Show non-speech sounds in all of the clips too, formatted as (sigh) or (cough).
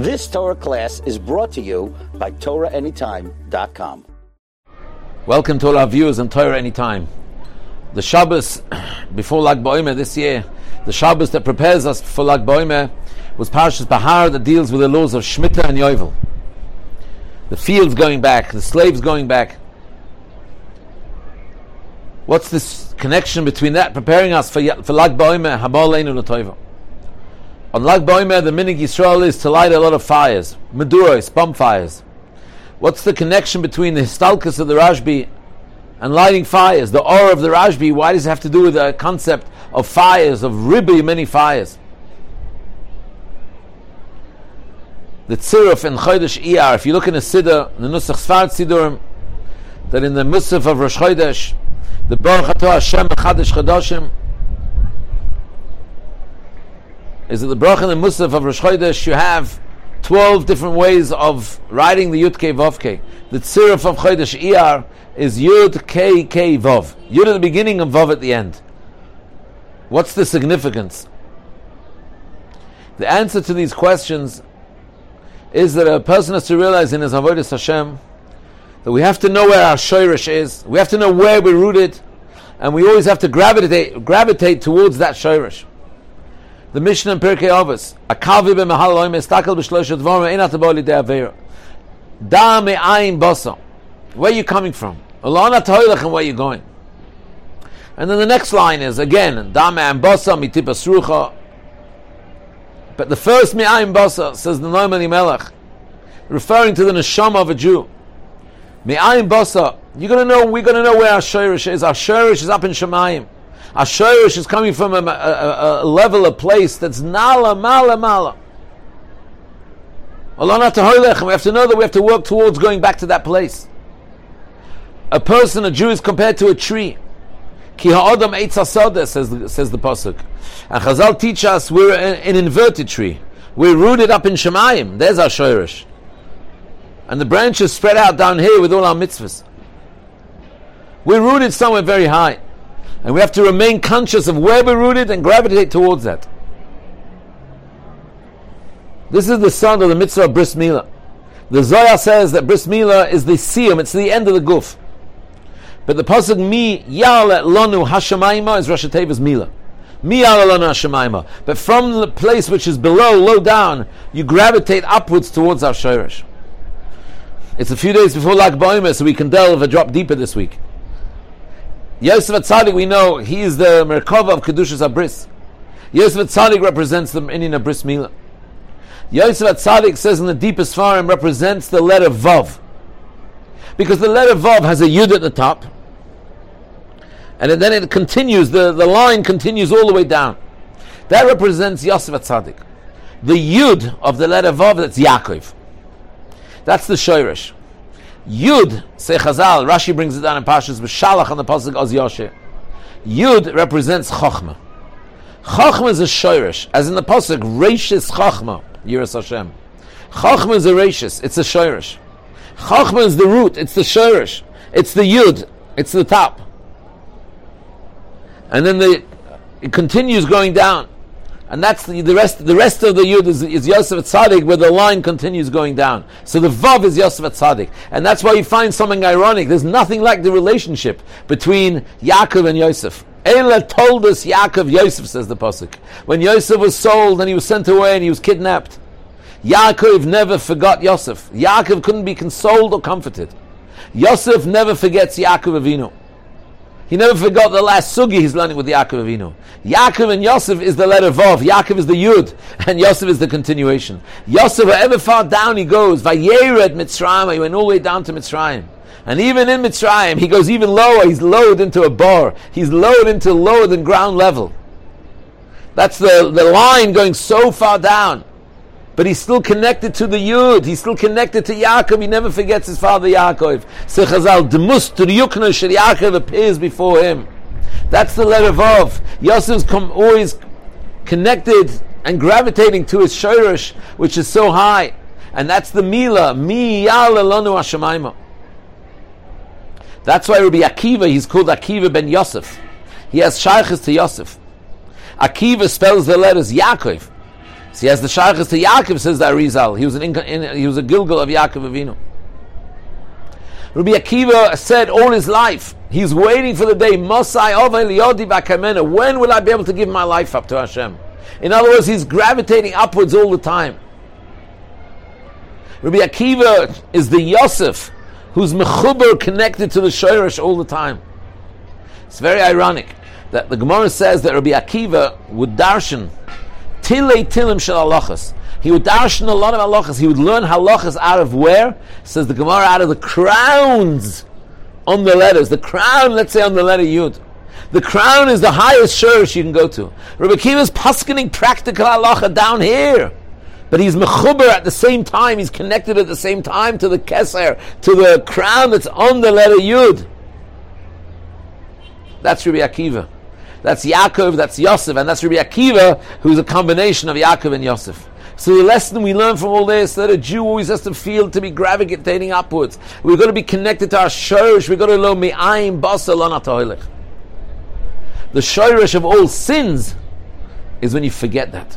This Torah class is brought to you by TorahAnytime.com. Welcome to all our viewers on Torah Anytime. The Shabbos (clears throat) before Lag BaOmer this year, the Shabbos that prepares us for Lag BaOmer was Parshas Behar that deals with the laws of Shemitah and Yovel. The fields going back, the slaves going back. What's this connection between that preparing us for, for Lag BaOmer, Lag BaOmer, the minhag Yisrael is to light a lot of fires, meduros, bonfires. What's the connection between the histalkus of the Rashbi and lighting fires? The aura of the Rashbi, why does it have to do with the concept of fires, of ribbi, many fires? The tziruf in Chodesh Iyar, if you look in the Siddur, the Nusach Sfard Siddurim, that in the Musaf of Rosh Chodesh, the Baruch Atah Hashem Chadash Chadashim, is that the bracha and musaf of Rosh Chodesh you have 12 different ways of writing the Yud Kei Vav Kei. The tziruf of Chodesh Iyar is Yud Kei Kei Vav. Yud at the beginning and Vav at the end. What's the significance? The answer to these questions is that a person has to realize in his Avodah Hashem that we have to know where our Shoirish is, we have to know where we're rooted, and we always have to gravitate, gravitate towards that Shoirish the Mishnah in Pirkei Avos. A kavi b'mahal loim estakel b'shlosh dvorim ein atabol lidei avera. Da me'ayin basa. Where are you coming from? Alana toilach and where you going? And then the next line is again da me'ayin basa mitipa srucha. But the first me'ayin basa says the Noam Elimelech, referring to the neshama of a Jew. Me'ayin basa. You're going to know. We're going to know where our shirish is. Our shirish is up in Shemayim. Ashoyish is coming from a, a, a, level, a place that's nala, mala, mala. We have to know that we have to work towards going back to that place. A person, a Jew, is compared to a tree. Ki ha'odam eitz says, says the Pasuk. And Chazal teach us we're an, an, inverted tree. We're rooted up in Shemayim. There's our shoyrish. And the branches spread out down here with all our mitzvahs. We're rooted somewhere very high. And we have to remain conscious of where we're rooted and gravitate towards that. This is the son of the mitzvah of bris milah. The Zohar says that bris milah is the siyum, it's the end of the guf. But the pasuk mi yale lonu hashamayma is Rosh Tevis milah. Mi yale lonu hashamayma. But from the place which is below, low down, you gravitate upwards towards our shirish. It's a few days before Lag BaOmer, so we can delve a drop deeper this week. Yosef Atzadik, we know he is the Merkava of Kedushas Abris. Yosef Atzadik represents the Indian Abris Mila. Yosef Atzadik says in the deepest form represents the letter Vav. Because the letter Vav has a Yud at the top. And then it continues, the, the line continues all the way down. That represents Yosef Atzadik. The Yud of the letter Vav, that's Yaakov. That's the Shoirish. Yud, say Chazal, Rashi brings it down in Pashas, Shalach on the Pasuk Oz Yoshe. Yud represents Chochmah. Chochmah is a shoirish, as in the Pasuk, Reishis Chochmah, Yiras Hashem. Chochmah is a Reishis, it's a shoirish. Chochmah is the root, it's the shoirish. It's the Yud, it's the top. And then the, it continues going down. And that's the, the rest. The rest of the yud is, is Yosef Tzaddik, where the line continues going down. So the vav is Yosef Tzaddik, and that's why you find something ironic. There's nothing like the relationship between Yaakov and Yosef. Ela told us Yaakov Yosef says the pasuk. When Yosef was sold and he was sent away and he was kidnapped, Yaakov never forgot Yosef. Yaakov couldn't be consoled or comforted. Yosef never forgets Yaakov Avinu. He never forgot the last sugi he's learning with Yaakov Avinu. Yaakov and Yosef is the letter Vav. Yaakov is the Yud, and Yosef is the continuation. Yosef, wherever far down he goes, Vayered Mitzrayim, he went all the way down to Mitzrayim. And even in Mitzrayim, he goes even lower. He's lowered into a bar. He's lowered into lower than ground level. That's the, the line going so far down but he's still connected to the Yud. He's still connected to Yaakov. He never forgets his father Yaakov. So Chazal, Demus to the Yukna Shel Yaakov appears before him. That's the letter Vav. Yosef's come always connected and gravitating to his Shirish, which is so high. And that's the Mila. Mi Yalelonu Hashemayma. That's why Rabbi Akiva, he's called Akiva ben Yosef. He has shaykhs to Yosef. Akiva spells the letters Yaakov. So he has the shaykhs to Yaakov, says the Arizal. He was an in, he was a Gilgul of Yaakov Avinu. Rabbi Akiva said all his life, he's waiting for the day, When will I be able to give my life up to Hashem? In other words, he's gravitating upwards all the time. Rabbi Akiva is the Yosef who's mechuber connected to the Shoirish all the time. It's very ironic that the Gemara says that Rabbi Akiva would darshan tilei tilim shel halachas. He would darshan a lot of halachas. He would learn halachas out of where? Says the Gemara out of the crowns on the letters. The crown, let's say on the letter Yud. The crown is the highest shurish you can go to. Rabbi Akiva is practical halacha down here. But he's mechuber at the same time, he's connected at the same time to the keser, to the crown that's on the letter Yud. That's Rabbi Akiva. That's Yaakov, that's Yosef, and that's Rabbi Akiva, who's a combination of Yaakov and Yosef. So the lesson we learn from all this that a Jew always has to feel to be gravitating upwards. We've got to be connected to our shorish. We've got to know mi'ayim basa lanatoilich. The shorish of all sins is when you forget that.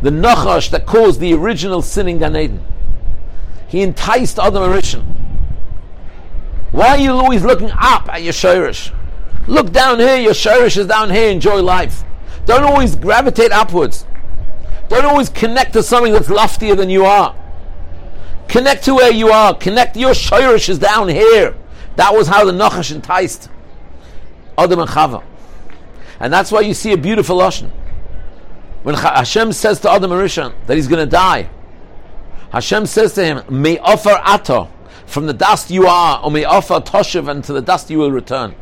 The nachash that caused the original sin in Gan Eden. He enticed Adam HaRishon. Why are you always looking up at your shorish? Look down here, your shirish is down here, enjoy life. Don't always gravitate upwards. Don't always connect to something that's loftier than you are. Connect to where you are. Connect your shirish is down here. That was how the Nachash enticed Adam and Chava. And that's why you see a beautiful Lashon. When Hashem says to Adam and Rishon that he's going to die, Hashem says to him, May offer ato, from the dust you are, or may offer toshev, and to the dust you will return.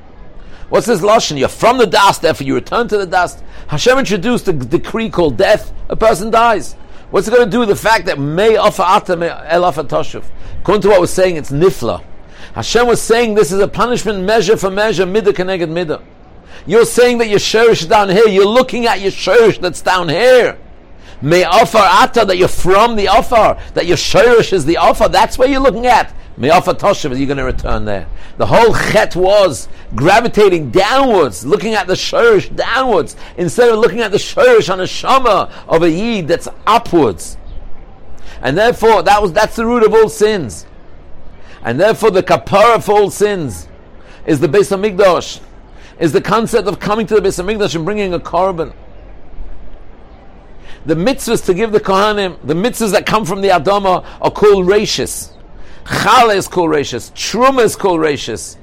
What's this lashon? You're from the dust, therefore you return to the dust. Hashem introduced a decree called death. A person dies. What's it going to do with the fact that may offer el toshuv? According to what we're saying, it's nifla. Hashem was saying this is a punishment measure for measure, midah connected midah. You're saying that your sherish is down here. You're looking at your sherish that's down here. May offer ata that you're from the offer, that your sherish is the offer. That's where you're looking at. Me'afa Toshav, you're going to return there. The whole chet was gravitating downwards, looking at the shirish downwards, instead of looking at the shirish on a shama of a yid that's upwards. And therefore, that was that's the root of all sins. And therefore, the kapara for all sins is the Beis Hamikdash, is the concept of coming to the Beis Hamikdash and bringing a korban. The mitzvahs to give the kohanim, the mitzvahs that come from the Adama are called rashis. Chala is called Rashis. Truma is called Rashis.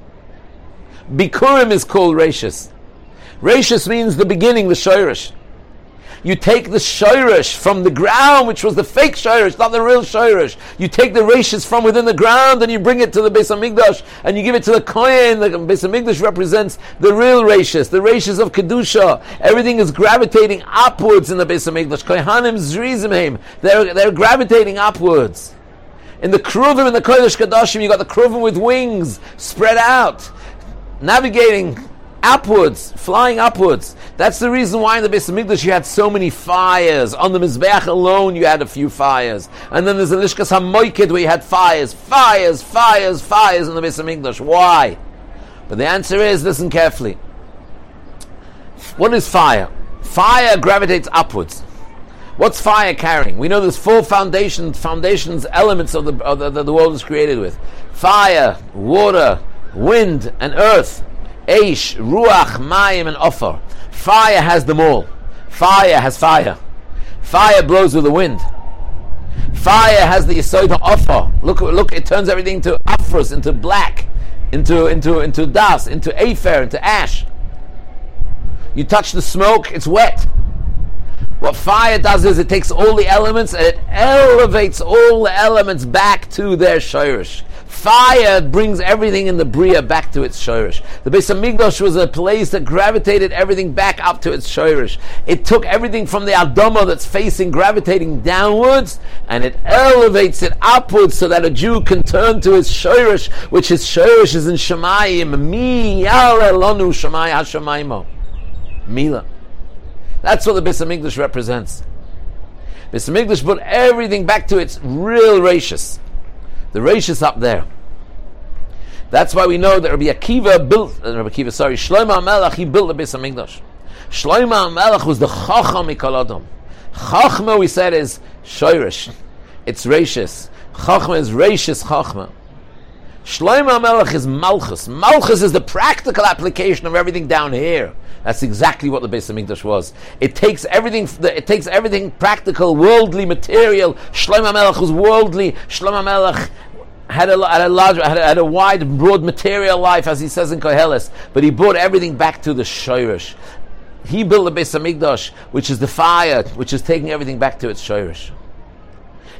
Bikurim is called Rashis. Rashis means the beginning, the Shoirish. You take the Shoirish from the ground, which was the fake Shoirish, not the real Shoirish. You take the Rashis from within the ground and you bring it to the Beis Hamikdash and you give it to the Kohen. The Beis Hamikdash represents the real Rashis, the Rashis of Kedusha. Everything is gravitating upwards in the Beis Hamikdash. Kohanim Zrizimheim. They're, they're gravitating upwards. In the Kruvim, in the Kodesh Kadashim, you got the Kruvim with wings spread out, navigating upwards, flying upwards. That's the reason why in the Beis Hamikdash you had so many fires. On the Mizbeach alone you had a few fires. And then there's the Lishkas HaMoikid where you had fires, fires, fires, fires in the Beis Hamikdash. Why? But the answer is, listen carefully. What is fire? Fire gravitates upwards. What's fire carrying? We know there's four foundations, foundations, elements of the, of the, the world is created with: fire, water, wind, and earth. Aish, ruach, mayim, and offer. Fire has them all. Fire has fire. Fire blows with the wind. Fire has the yisod offer. Look, look! It turns everything into afros, into black, into into into dust, into afer, into ash. You touch the smoke, it's wet. What fire does is it takes all the elements and it elevates all the elements back to their shirish. Fire brings everything in the bria back to its shirish. The Beis Hamikdash was a place that gravitated everything back up to its shirish. It took everything from the Adama that's facing, gravitating downwards, and it elevates it upwards so that a Jew can turn to his shirish, which his shirish is in Shemayim. Mi. Mila. That's what the Beis Hamikdash represents. Beis Hamikdash put everything back to its real ratius. The ratius up there. That's why we know that Rabbi Akiva built, uh, Rabbi Akiva, sorry, Shlomo HaMelech, he built the Beis Hamikdash. Shlomo HaMelech was the Chacham Mikol Chachma, we said, is shoirish. It's rachis. Chachma is rachis chachma. Shlomo Melech is Malchus. Malchus is the practical application of everything down here. That's exactly what the Beis Hamikdash was. It takes everything. It takes everything practical, worldly, material. Shlomo Melech was worldly. Shlomo Melech had a, had a large, had a, had a wide, broad material life, as he says in Koheles. But he brought everything back to the Shoirish. He built the Beis Hamikdash, which is the fire, which is taking everything back to its Shoirish.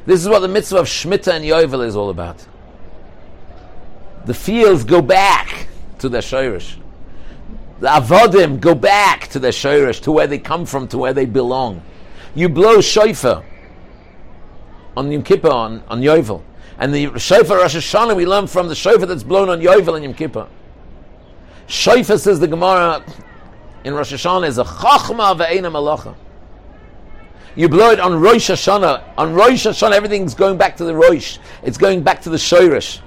This is what the mitzvah of Shemitah and Yovel is all about the fields go back to their shirish. The avodim go back to their shirish, to where they come from, to where they belong. You blow shofar on Yom Kippur, on, on Yovel. And the shofar Rosh Hashanah we learn from the shofar that's blown on Yovel and Yom Kippur. Shofar, says the Gemara in Rosh Hashanah, is a chachma ve'ena malacha. You blow it on Rosh Hashanah. On Rosh Hashanah, everything's going back to the Rosh. It's going back to the Shoirish.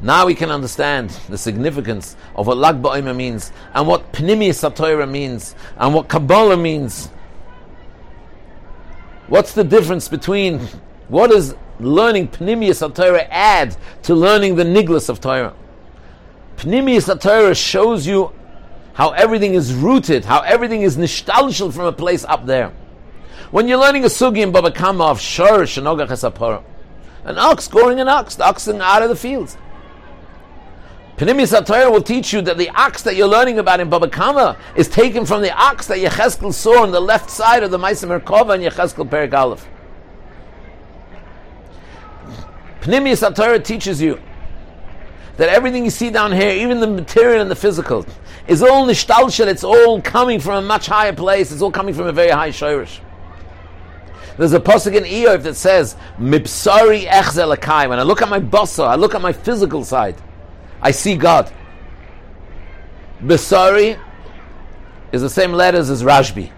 Now we can understand the significance of what Lag BaOmer means, and what Pnimis HaToira means, and what Kabbalah means. What's the difference between what does learning Pnimis HaToira add to learning the Niglas of Torah? Pnimis HaToira shows you how everything is rooted, how everything is nishtalshal from a place up there. When you're learning a sugi in Baba Kama of Shor Shanogach an ox going an ox, the ox out of the fields. Pnimis HaTorah will teach you that the ox that you're learning about in Baba Kama is taken from the ox that Yecheskel saw on the left side of the Maisa Merkava and Yecheskel Perik Aleph. Pnimis HaTorah teaches you that everything you see down here, even the material and the physical, is all nishtalshel, it's all coming from a much higher place, it's all coming from a very high shirish. There's a pasuk in Iyov that says, "Mipsari echzel When I look at my basa, I look at my physical side. I see God. Besari is the same letters as Rashbi.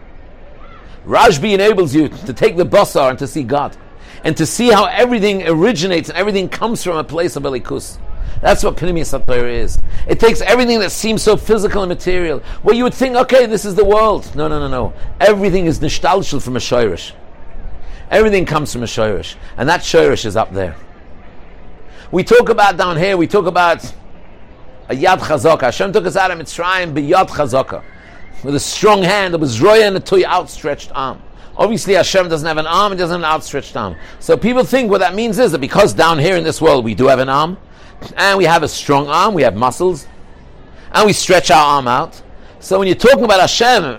Rashbi enables you to take the basar and to see God. And to see how everything originates and everything comes from a place of Elikus. That's what Pnimi Satayr is. It takes everything that seems so physical and material, where you would think, okay, this is the world. No, no, no, no. Everything is nishtalshel from a Shoirish. Everything comes from a Shoirish. And that Shoirish is up there. We talk about down here, we talk about a yad chazaka. Hashem took us out of Mitzrayim b'yad chazaka, with a strong hand. It was roya and a toy outstretched arm. Obviously, Hashem doesn't have an arm; He doesn't have an outstretched arm. So people think what that means is that because down here in this world we do have an arm, and we have a strong arm, we have muscles, and we stretch our arm out. So when you're talking about Hashem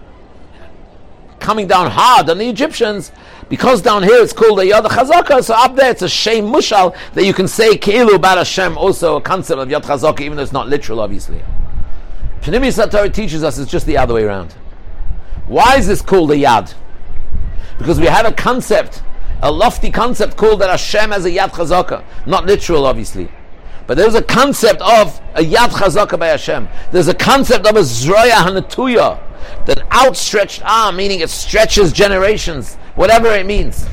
coming down hard on the Egyptians, because down here it's called a Yad Chazaka, so up there it's a Shem Mushal that you can say Keilu about Hashem, also a concept of Yad Chazaka, even though it's not literal, obviously. Pnimi Satori teaches us it's just the other way around. Why is this called a Yad? Because we have a concept, a lofty concept called that Hashem has a Yad Chazaka. Not literal, obviously. But there's a concept of a Yad Chazaka by Hashem. There's a concept of a Zroya Hanatuya that outstretched arm, meaning it stretches generations, whatever it means.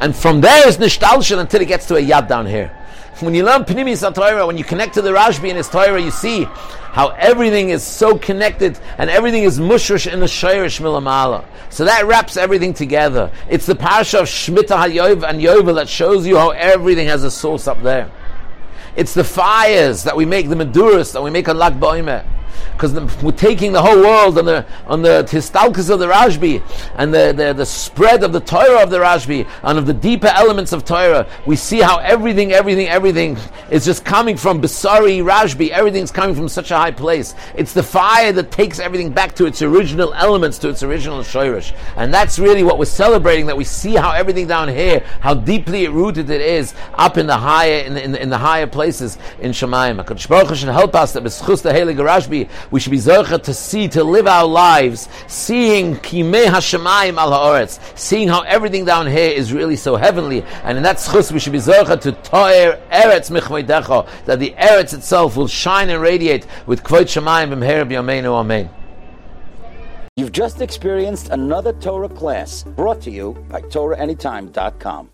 And from there is nishtalshel until it gets to a yad down here. (laughs) When you learn Pnimi Torah, when you connect to the Rashbi and his Torah, you see how everything is so connected and everything is mushrish in the Shayrish Milamala. So that wraps everything together. It's the parsha of Shmita HaYov and Yovel that shows you how everything has a source up there. It's the fires that we make, the Maduras that we make on Lag BaOmer because we're taking the whole world on the on the histalkas of the Rashbi and the, the, the spread of the Torah of the Rashbi and of the deeper elements of Torah. We see how everything, everything, everything is just coming from Basari Rashbi. Everything's coming from such a high place. It's the fire that takes everything back to its original elements, to its original Shoirish. And that's really what we're celebrating, that we see how everything down here, how deeply rooted it is up in the higher, in the, in the, in the higher places in Shemayim. HaKadosh should help us that the Rashbi, we should be zercha to see, to live our lives, seeing kimei hashemayim al haaretz, seeing how everything down here is really so heavenly, and in that schus we should be zercha to toer eretz michmoidecha, that the eretz itself will shine and radiate with kvod shemayim b'mher b'yameinu amen. You've just experienced another Torah class brought to you by TorahAnytime.com.